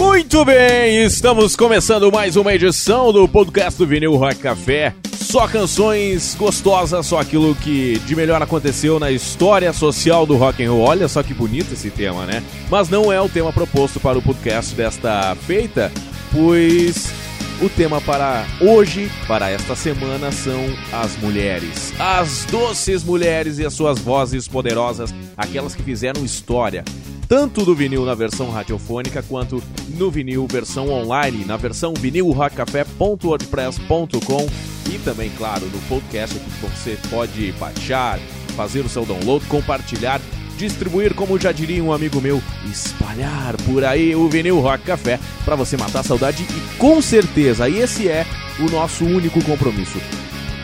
Muito bem, estamos começando mais uma edição do podcast do Vinil Rock Café. Só canções gostosas, só aquilo que de melhor aconteceu na história social do rock and roll. Olha só que bonito esse tema, né? Mas não é o tema proposto para o podcast desta feita, pois o tema para hoje, para esta semana, são as mulheres. As doces mulheres e as suas vozes poderosas, aquelas que fizeram história, tanto do vinil na versão radiofônica quanto no vinil versão online, na versão vinilrockcafé.wordpress.com e também, claro, no podcast que você pode baixar, fazer o seu download, compartilhar, distribuir, como já diria um amigo meu, espalhar por aí o vinil Rock Café para você matar a saudade e com certeza esse é o nosso único compromisso.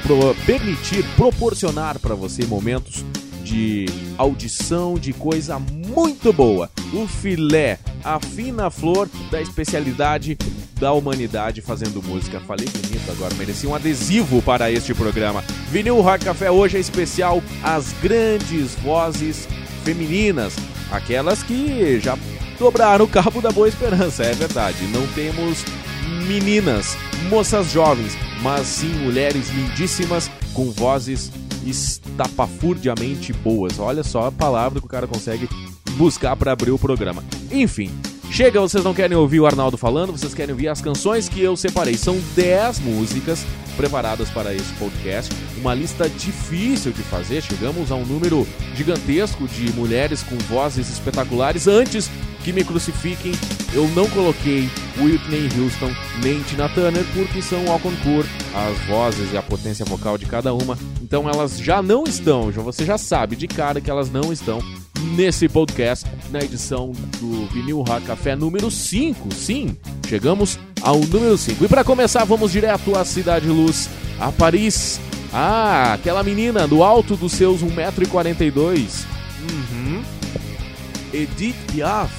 Pro permitir, proporcionar para você momentos de audição de coisa muito boa. O filé, a fina flor da especialidade da humanidade fazendo música. Falei bonito agora, mereci um adesivo para este programa. Vinil Rock Café hoje é especial as grandes vozes femininas, aquelas que já dobraram o cabo da boa esperança, é verdade. Não temos meninas, moças jovens, mas sim mulheres lindíssimas com vozes estapafurdiamente boas. Olha só a palavra que o cara consegue buscar para abrir o programa. Enfim, chega, vocês não querem ouvir o Arnaldo falando, vocês querem ouvir as canções que eu separei. São 10 músicas preparadas para esse podcast. Uma lista difícil de fazer, chegamos a um número gigantesco de mulheres com vozes espetaculares. Antes que me crucifiquem, eu não coloquei Whitney Houston nem Tina Turner porque são ao concurso as vozes e a potência vocal de cada uma. Então elas já não estão, você já sabe de cara que elas não estão nesse podcast, na edição do Vinil Rock Café número 5. Sim, chegamos ao número 5. E para começar, vamos direto à Cidade Luz, a Paris. Ah, aquela menina do alto dos seus 1,42m. Uhum. Edith Piaf.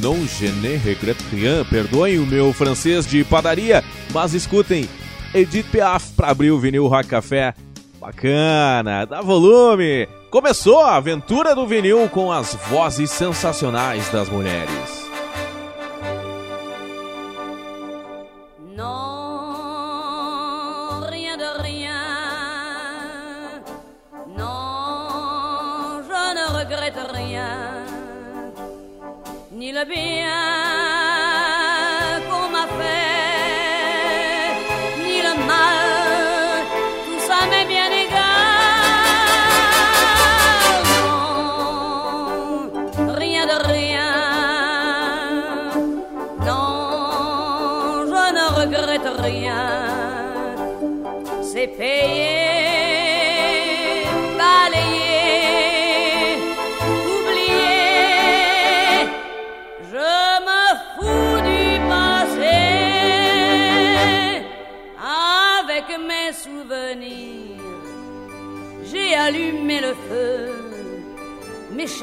Non je ne regrette rien. Perdoem o meu francês de padaria, mas escutem Edith Piaf para abrir o vinil Rock Café. Bacana, dá volume. Começou a aventura do vinil com as vozes sensacionais das mulheres. Ni le bien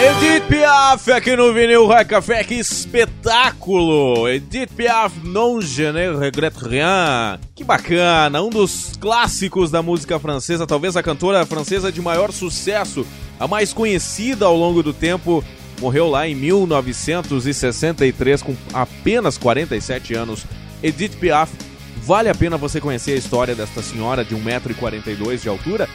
Edith Piaf aqui no Vinil Rock Café, que espetáculo! espetáculo! Edith Piaf, Non Je ne regrette rien. Que bacana! Um dos clássicos da música francesa, talvez a cantora francesa de maior sucesso, a mais conhecida ao longo do tempo, morreu lá em 1963 com apenas 47 anos. Edith Piaf, vale a pena você conhecer a história desta senhora de 1,42m de altura?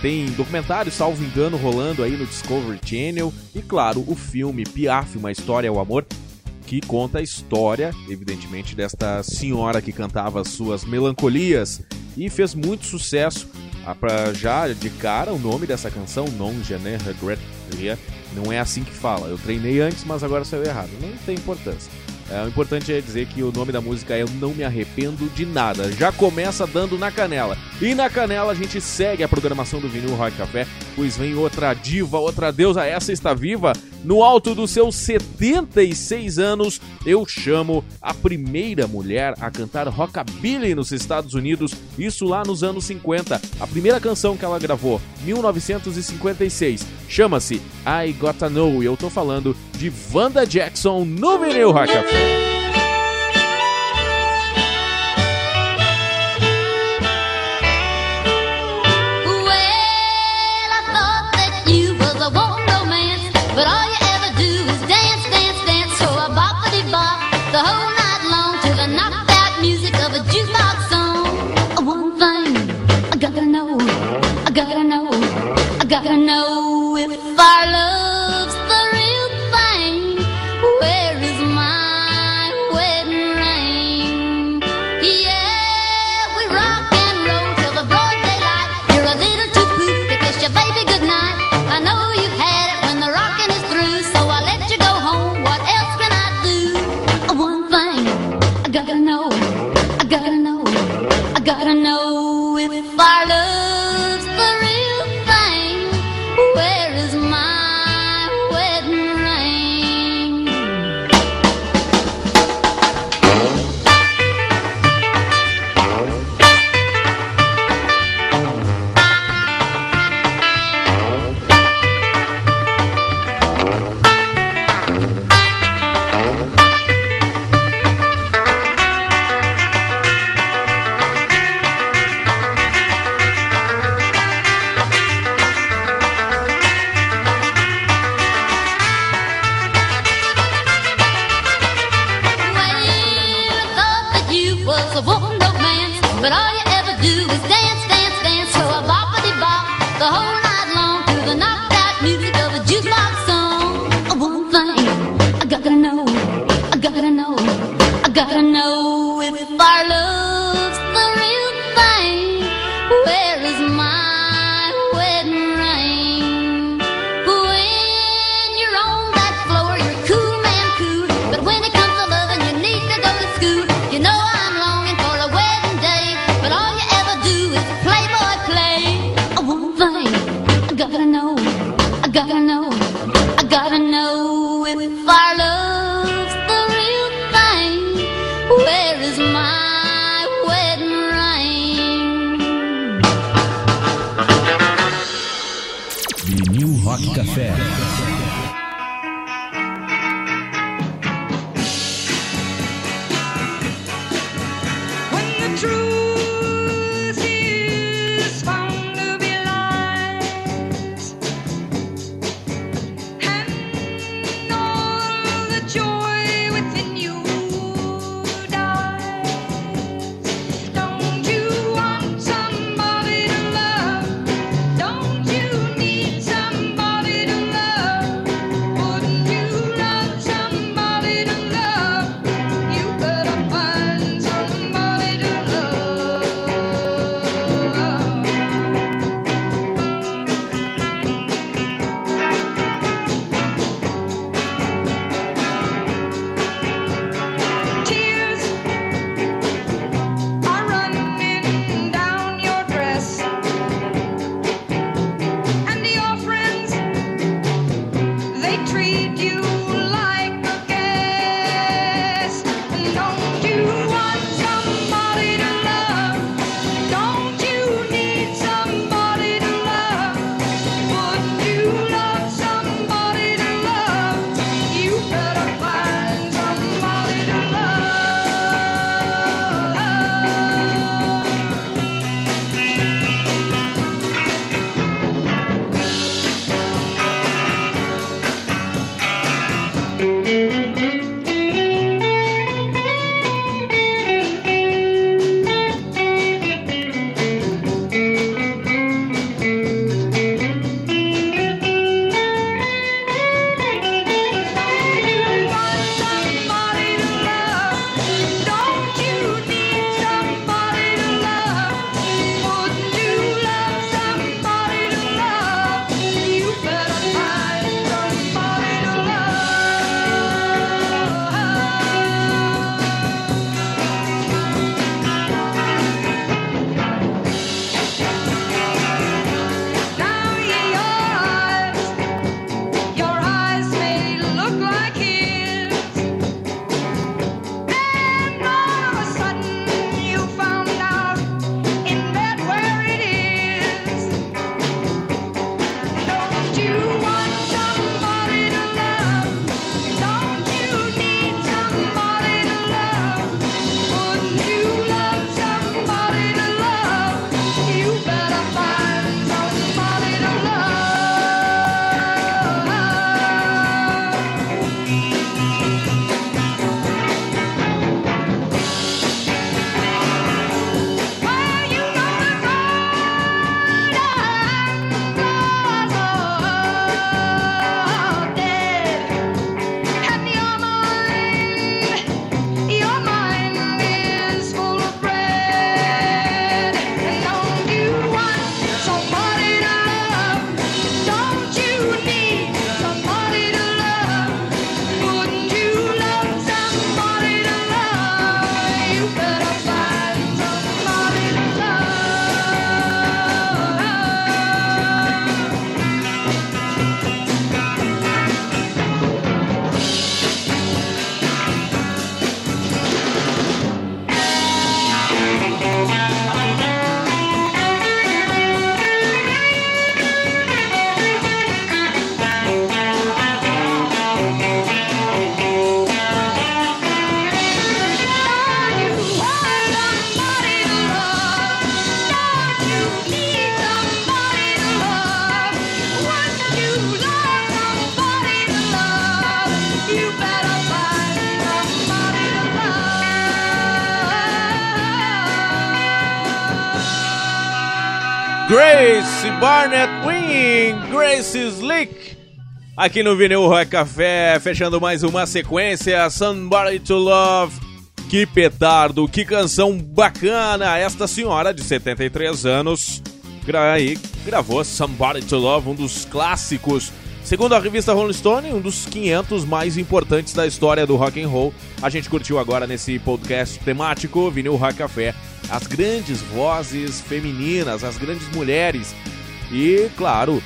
Tem documentário, salvo engano, rolando aí no Discovery Channel. E claro, o filme Piaf, Uma História ao Amor, que conta a história, evidentemente, desta senhora que cantava suas melancolias e fez muito sucesso. Ah, pra já de cara, o nome dessa canção, Non Je ne regrette não é assim que fala. Eu treinei antes, mas agora saiu errado. Não tem importância. É, o importante é dizer que o nome da música é Eu Não Me Arrependo de Nada. Já começa dando na canela. E na canela a gente segue a programação do Vinil Rock Café, pois vem outra diva, outra deusa, essa está viva. No alto dos seus 76 anos, eu chamo a primeira mulher a cantar rockabilly nos Estados Unidos, isso lá nos anos 50. A primeira canção que ela gravou, 1956, chama-se I Gotta Know, e eu tô falando de Vanda Jackson no Vinil Rock Café. gotta know, I gotta know. Barnett Wing, Grace Slick. Aqui no Vinil Rock Café, fechando mais uma sequência, Somebody to Love. Que petardo, que canção bacana! Esta senhora de 73 anos gra aí, gravou Somebody to Love, um dos clássicos. Segundo a revista Rolling Stone, um dos 500 mais importantes da história do rock and roll. A gente curtiu agora nesse podcast temático Vinil Rock Café as grandes vozes femininas, as grandes mulheres. E, claro,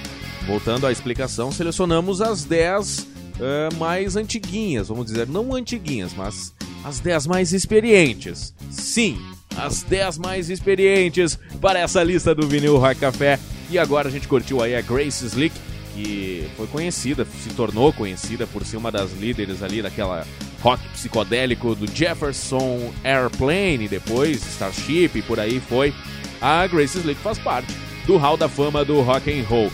voltando à explicação, selecionamos as 10 uh, mais antiguinhas, vamos dizer, não antiguinhas, mas as 10 mais experientes. Sim, as 10 mais experientes para essa lista do Vinil Rock Café. E agora a gente curtiu aí a Grace Slick, que foi conhecida, se tornou conhecida por ser uma das líderes ali daquela rock psicodélico do Jefferson Airplane, depois Starship e por aí foi. A Grace Slick faz parte do Hall da Fama do Rock and Roll.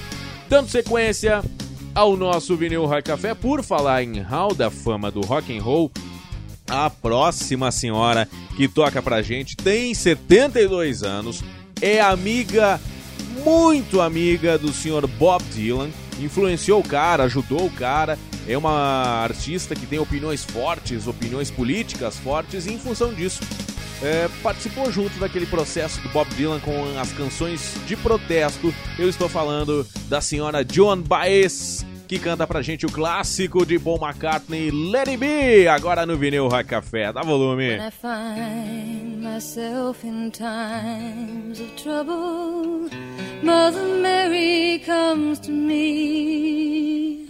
Dando sequência ao nosso vinil Rock Café, por falar em Hall da Fama do Rock and Roll, a próxima senhora que toca pra gente tem 72 anos, é amiga, muito amiga do senhor Bob Dylan, influenciou o cara, ajudou o cara, é uma artista que tem opiniões fortes, opiniões políticas fortes, e em função disso é, participou junto daquele processo do Bob Dylan com as canções de protesto. Eu estou falando da senhora Joan Baez, que canta pra gente o clássico de Paul McCartney, Let It Be, agora no Vinil Rock Café. Dá volume. When I find myself in times of trouble, Mother Mary comes to me,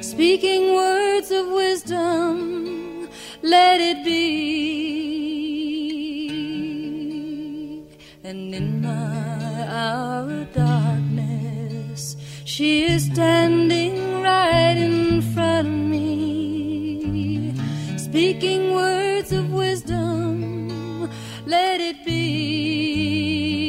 speaking words of wisdom. Let it be. And in my hour of darkness, she is standing right in front of me, speaking words of wisdom. Let it be.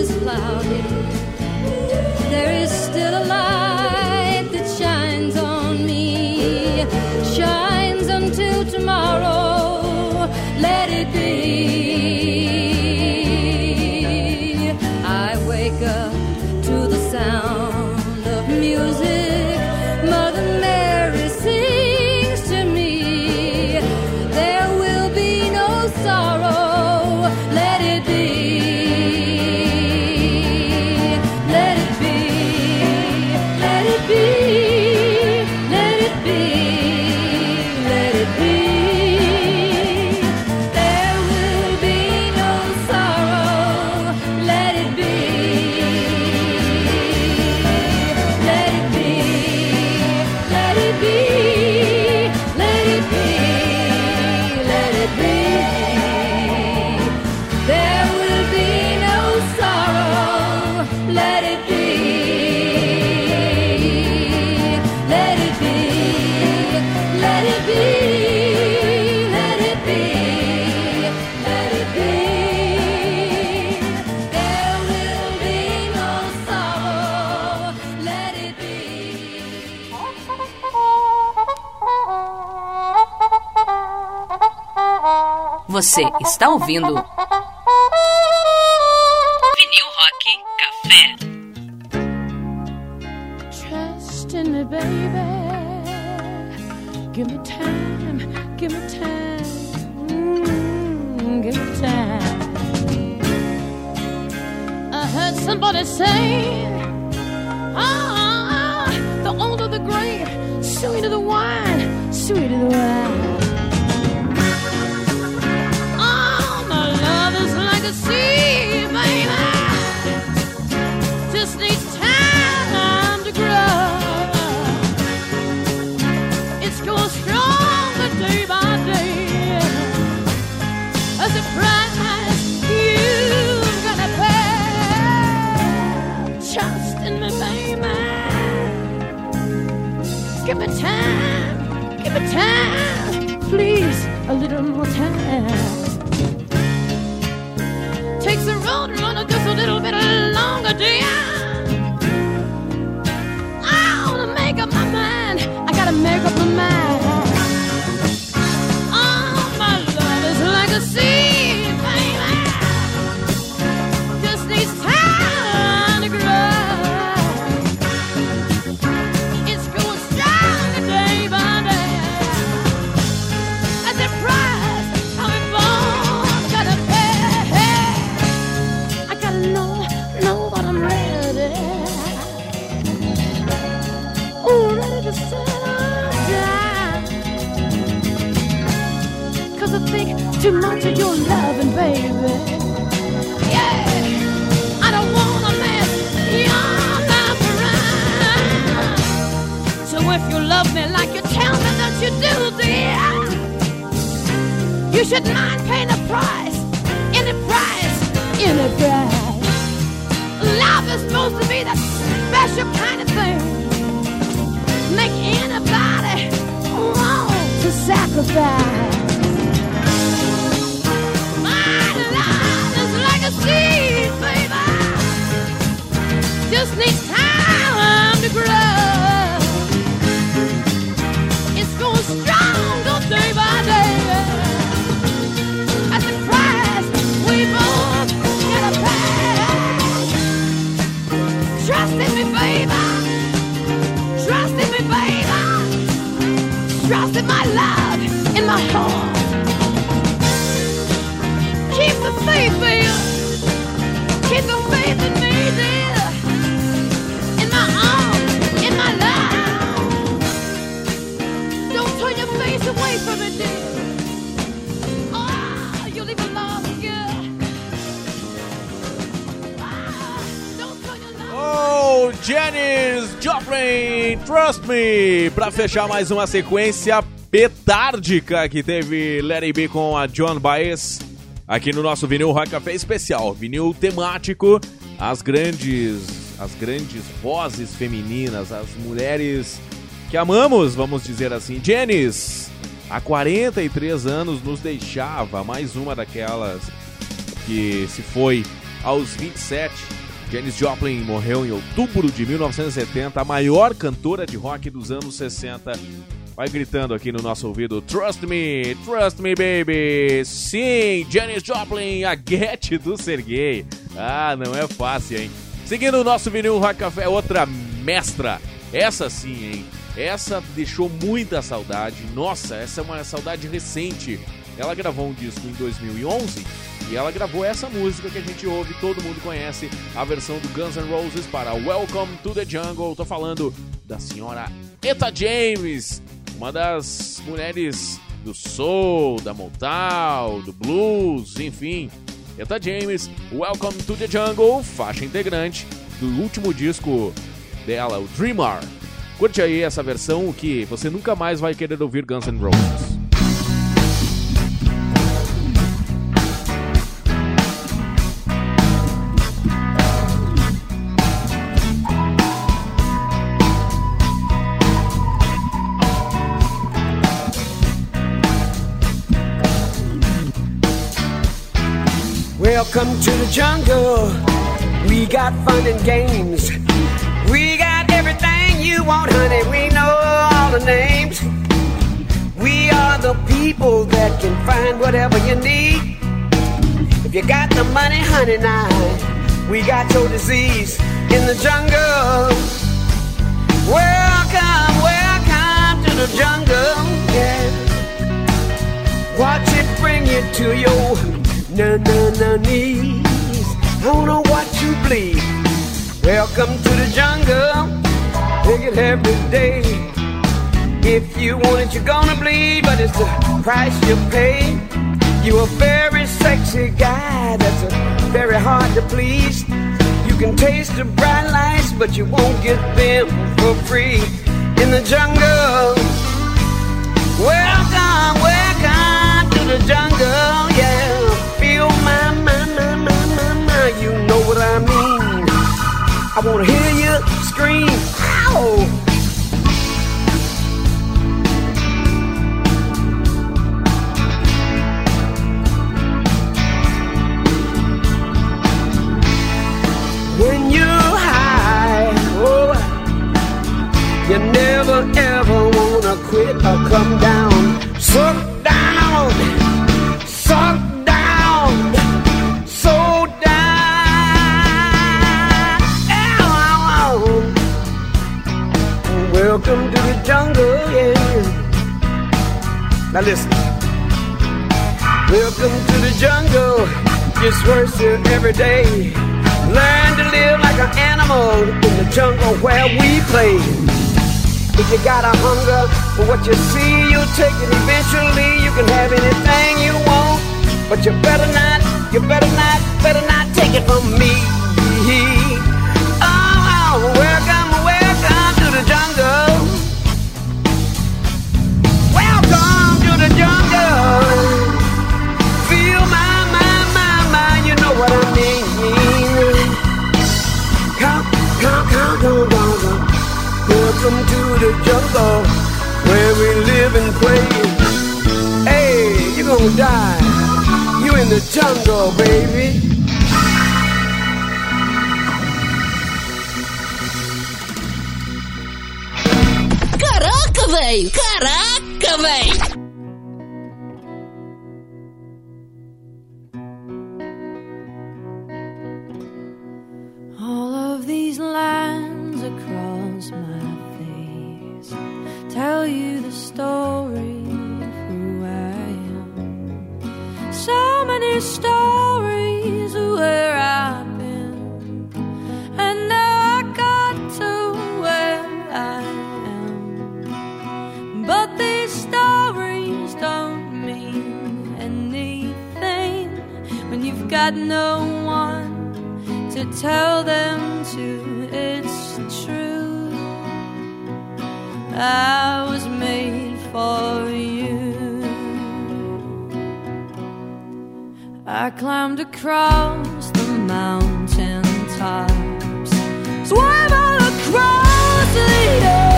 Is cloudy, there is still a light Você está ouvindo Trust Me, pra fechar mais uma sequência petárdica que teve It Be com a John Baez aqui no nosso vinil Rock Café especial, vinil temático, as grandes, as grandes vozes femininas, as mulheres que amamos, vamos dizer assim. Janis, há 43 anos nos deixava mais uma daquelas que se foi aos 27. Janis Joplin morreu em outubro de 1970, a maior cantora de rock dos anos 60. Vai gritando aqui no nosso ouvido: Trust me, trust me, baby. Sim, Janis Joplin, a Get do Sergei. Ah, não é fácil, hein? Seguindo o nosso vinil Rock Café, outra mestra. Essa sim, hein? Essa deixou muita saudade. Nossa, essa é uma saudade recente. Ela gravou um disco em 2011 e ela gravou essa música que a gente ouve, todo mundo conhece, a versão do Guns N' Roses para Welcome to the Jungle. Tô falando da senhora Eta James, uma das mulheres do soul, da Motown, do blues, enfim. Eta James, Welcome to the Jungle, faixa integrante do último disco dela, o Dreamer. Curte aí essa versão que você nunca mais vai querer ouvir Guns N' Roses. Welcome to the jungle. We got fun and games. We got everything you want, honey, we know all the names. We are the people that can find whatever you need. If you got the money, honey, now we got your disease in the jungle. Welcome, welcome to the jungle. Yeah. Watch it bring you to your na na na knees. I don't know what you bleed. Welcome to the jungle. Take it every day. If you want it, you're gonna bleed, but it's the price you pay. You're a very sexy guy that's uh, very hard to please. You can taste the bright lights, but you won't get them for free in the jungle. Welcome, welcome to the jungle. I wanna hear you scream. Ow! when you're high. Oh, you never ever wanna quit or come down. Suck jungle, yeah. Now listen. Welcome to the jungle. Gets worse here every day. Learn to live like an animal in the jungle where we play. If you got a hunger for what you see, you'll take it eventually. You can have anything you want, but you better not, you better not, better not take it from me. Welcome to the jungle where we live and play. Hey, you gonna die. You in the jungle, baby. Caraca, velho! Caraca! When you've got no one to tell them to. It's true. I was made for you. I climbed across the mountain tops, swam all across the ocean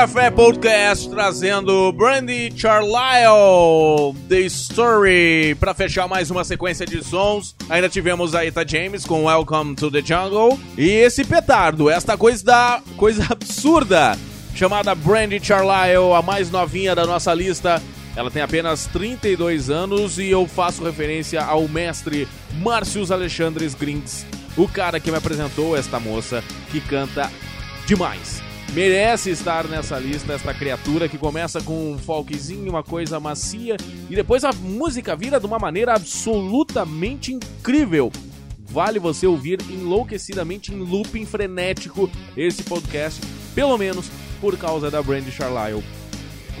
Café Podcast trazendo Brandy Charlisle The Story para fechar mais uma sequência de sons. Ainda tivemos a Eta James com Welcome to the Jungle e esse petardo, esta coisa da coisa absurda chamada Brandy Charlisle, a mais novinha da nossa lista. Ela tem apenas 32 anos e eu faço referência ao mestre Márcios Alexandres Grins, o cara que me apresentou esta moça que canta demais. Merece estar nessa lista esta criatura que começa com um folkzinho, uma coisa macia e depois a música vira de uma maneira absolutamente incrível. Vale você ouvir enlouquecidamente em looping frenético esse podcast, pelo menos por causa da Brandy Charlisle.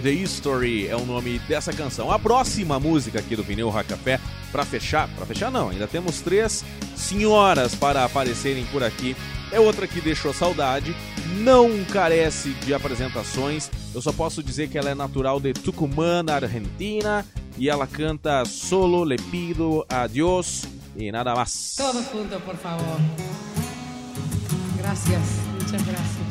The History é o nome dessa canção. A próxima música aqui do Pneu Rock Café, pra fechar, pra fechar não, ainda temos três senhoras para aparecerem por aqui. É outra que deixou saudade, não carece de apresentações. Eu só posso dizer que ela é natural de Tucumã, na Argentina, e ela canta Solo le pido a Dios e nada mais. Todos juntos, por favor. Gracias, muchas gracias.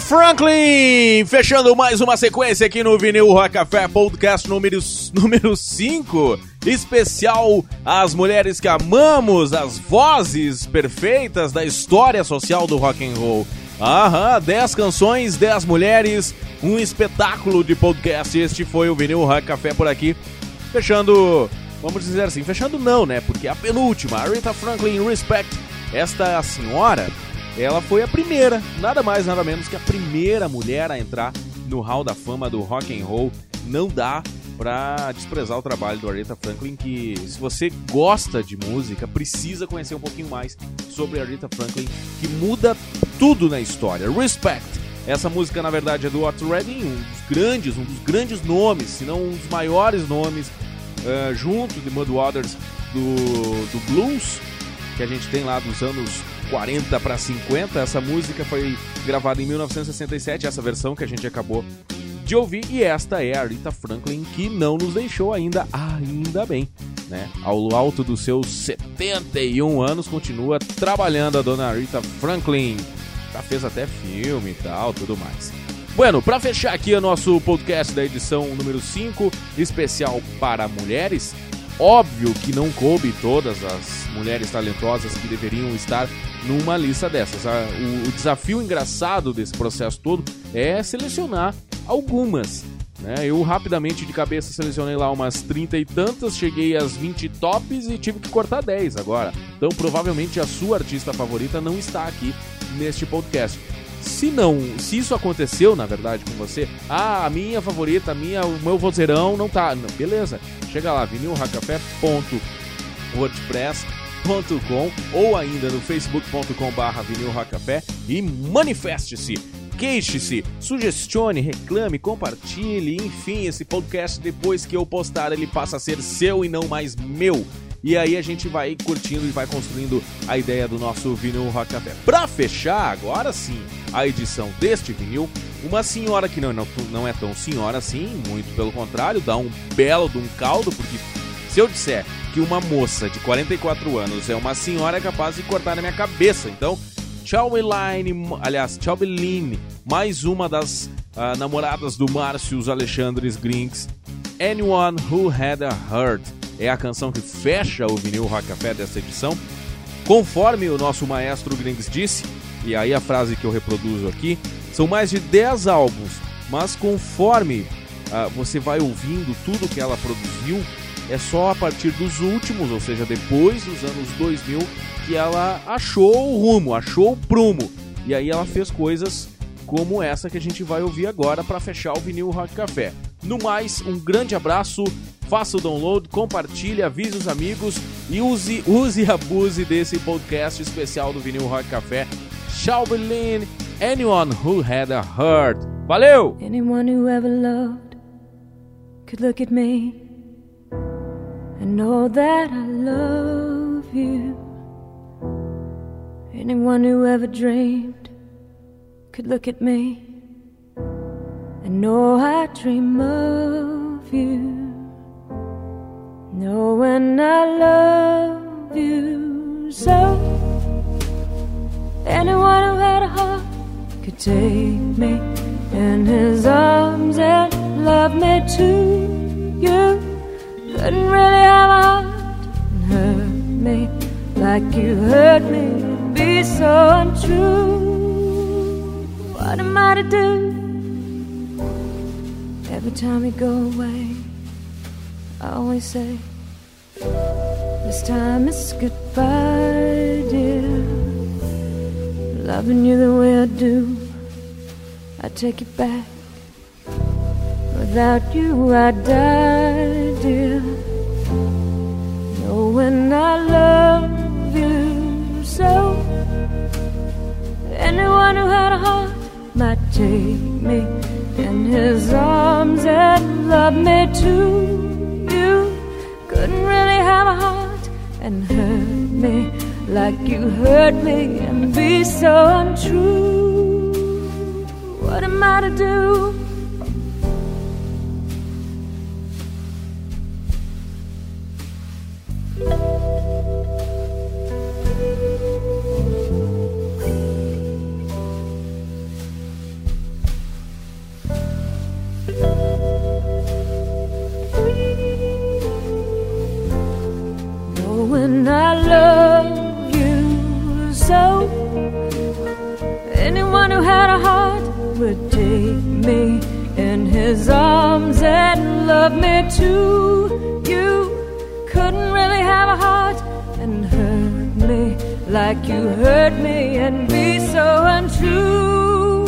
Franklin, fechando mais uma sequência aqui no Vinil Rock Café Podcast número 5, especial às mulheres que amamos, as vozes perfeitas da história social do rock and roll. Aham, 10 canções, 10 mulheres, um espetáculo de podcast. Este foi o Vinil Rock Café por aqui, fechando, vamos dizer assim, fechando não, né? Porque a penúltima, Aretha Franklin Respect, esta senhora ela foi a primeira, nada mais nada menos que a primeira mulher a entrar no Hall da Fama do Rock and Roll. Não dá pra desprezar o trabalho do Aretha Franklin, que se você gosta de música, precisa conhecer um pouquinho mais sobre Aretha Franklin, que muda tudo na história. Respect. Essa música, na verdade, é do Otis Redding, um dos grandes, um dos grandes nomes, se não um dos maiores nomes, eh, junto de Mud Waters do, do blues, que a gente tem lá dos anos 40 para 50. Essa música foi gravada em 1967, essa versão que a gente acabou de ouvir, e esta é a Rita Franklin que não nos deixou ainda, ainda bem, né? Ao alto dos seus 71 anos, continua trabalhando a dona Rita Franklin. Já fez até filme e tal, tudo mais. Bueno, para fechar aqui o nosso podcast da edição número 5, especial para mulheres, óbvio que não coube todas as mulheres talentosas que deveriam estar numa lista dessas. O desafio engraçado desse processo todo é selecionar algumas. Né? Eu rapidamente de cabeça selecionei lá umas 30 e tantas, cheguei às 20 tops e tive que cortar 10 agora. Então provavelmente a sua artista favorita não está aqui neste podcast. Se não, se isso aconteceu, na verdade, com você, ah, a minha favorita, a minha, o meu vozeirão não tá. Não, beleza, chega lá, vinilracafé.wordpress.com ou ainda no facebook.com barra vinilracafé e manifeste-se. Queixe-se, sugestione, reclame, compartilhe, enfim, esse podcast depois que eu postar ele passa a ser seu e não mais meu. E aí a gente vai curtindo e vai construindo a ideia do nosso vinil Rock Café. Pra fechar, agora sim, a edição deste vinil, uma senhora que não, não, não é tão senhora assim, muito pelo contrário, dá um belo de um caldo, porque se eu disser que uma moça de 44 anos é uma senhora, é capaz de cortar na minha cabeça. Então, Tchau Elaine, aliás, Tchau Beline, mais uma das ah, namoradas do Márcio Alexandres Grinks. Anyone Who Had a Heart é a canção que fecha o vinil Rock Café dessa edição. Conforme o nosso maestro Grings disse, e aí a frase que eu reproduzo aqui, são mais de 10 álbuns, mas conforme ah, você vai ouvindo tudo que ela produziu, é só a partir dos últimos, ou seja, depois dos anos 2000, que ela achou o rumo, achou o prumo. E aí ela fez coisas como essa que a gente vai ouvir agora para fechar o Vinil Rock Café. No mais, um grande abraço, faça o download, compartilhe, avise os amigos e use, use e abuse desse podcast especial do Vinil Rock Café. Tchau, Berlin, anyone who had a heart. Valeu! Anyone who ever loved could look at me and know that I love you. Anyone who ever dreamed could look at me and know I dream of you. Knowing I love you so. Anyone who had a heart could take me in his arms and love me too. You couldn't really have a heart and hurt me like you hurt me. Be so untrue. What am I to do? Every time you go away, I always say, This time it's goodbye, dear. Loving you the way I do, I take it back. Without you, I die, dear. Knowing I love you so. Anyone who had a heart might take me in his arms and love me too. And hurt me like you hurt me and be so untrue. What am I to do? Love me too. You couldn't really have a heart and hurt me like you hurt me and be so untrue.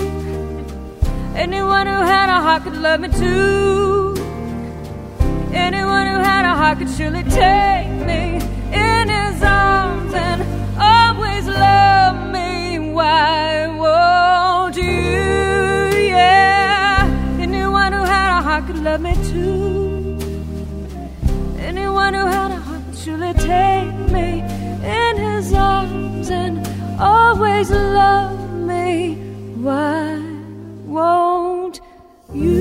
Anyone who had a heart could love me too. Anyone who had a heart could surely take me in his arms and always love me. Why love me too. Anyone who had a heart surely take me in his arms and always love me. Why won't you?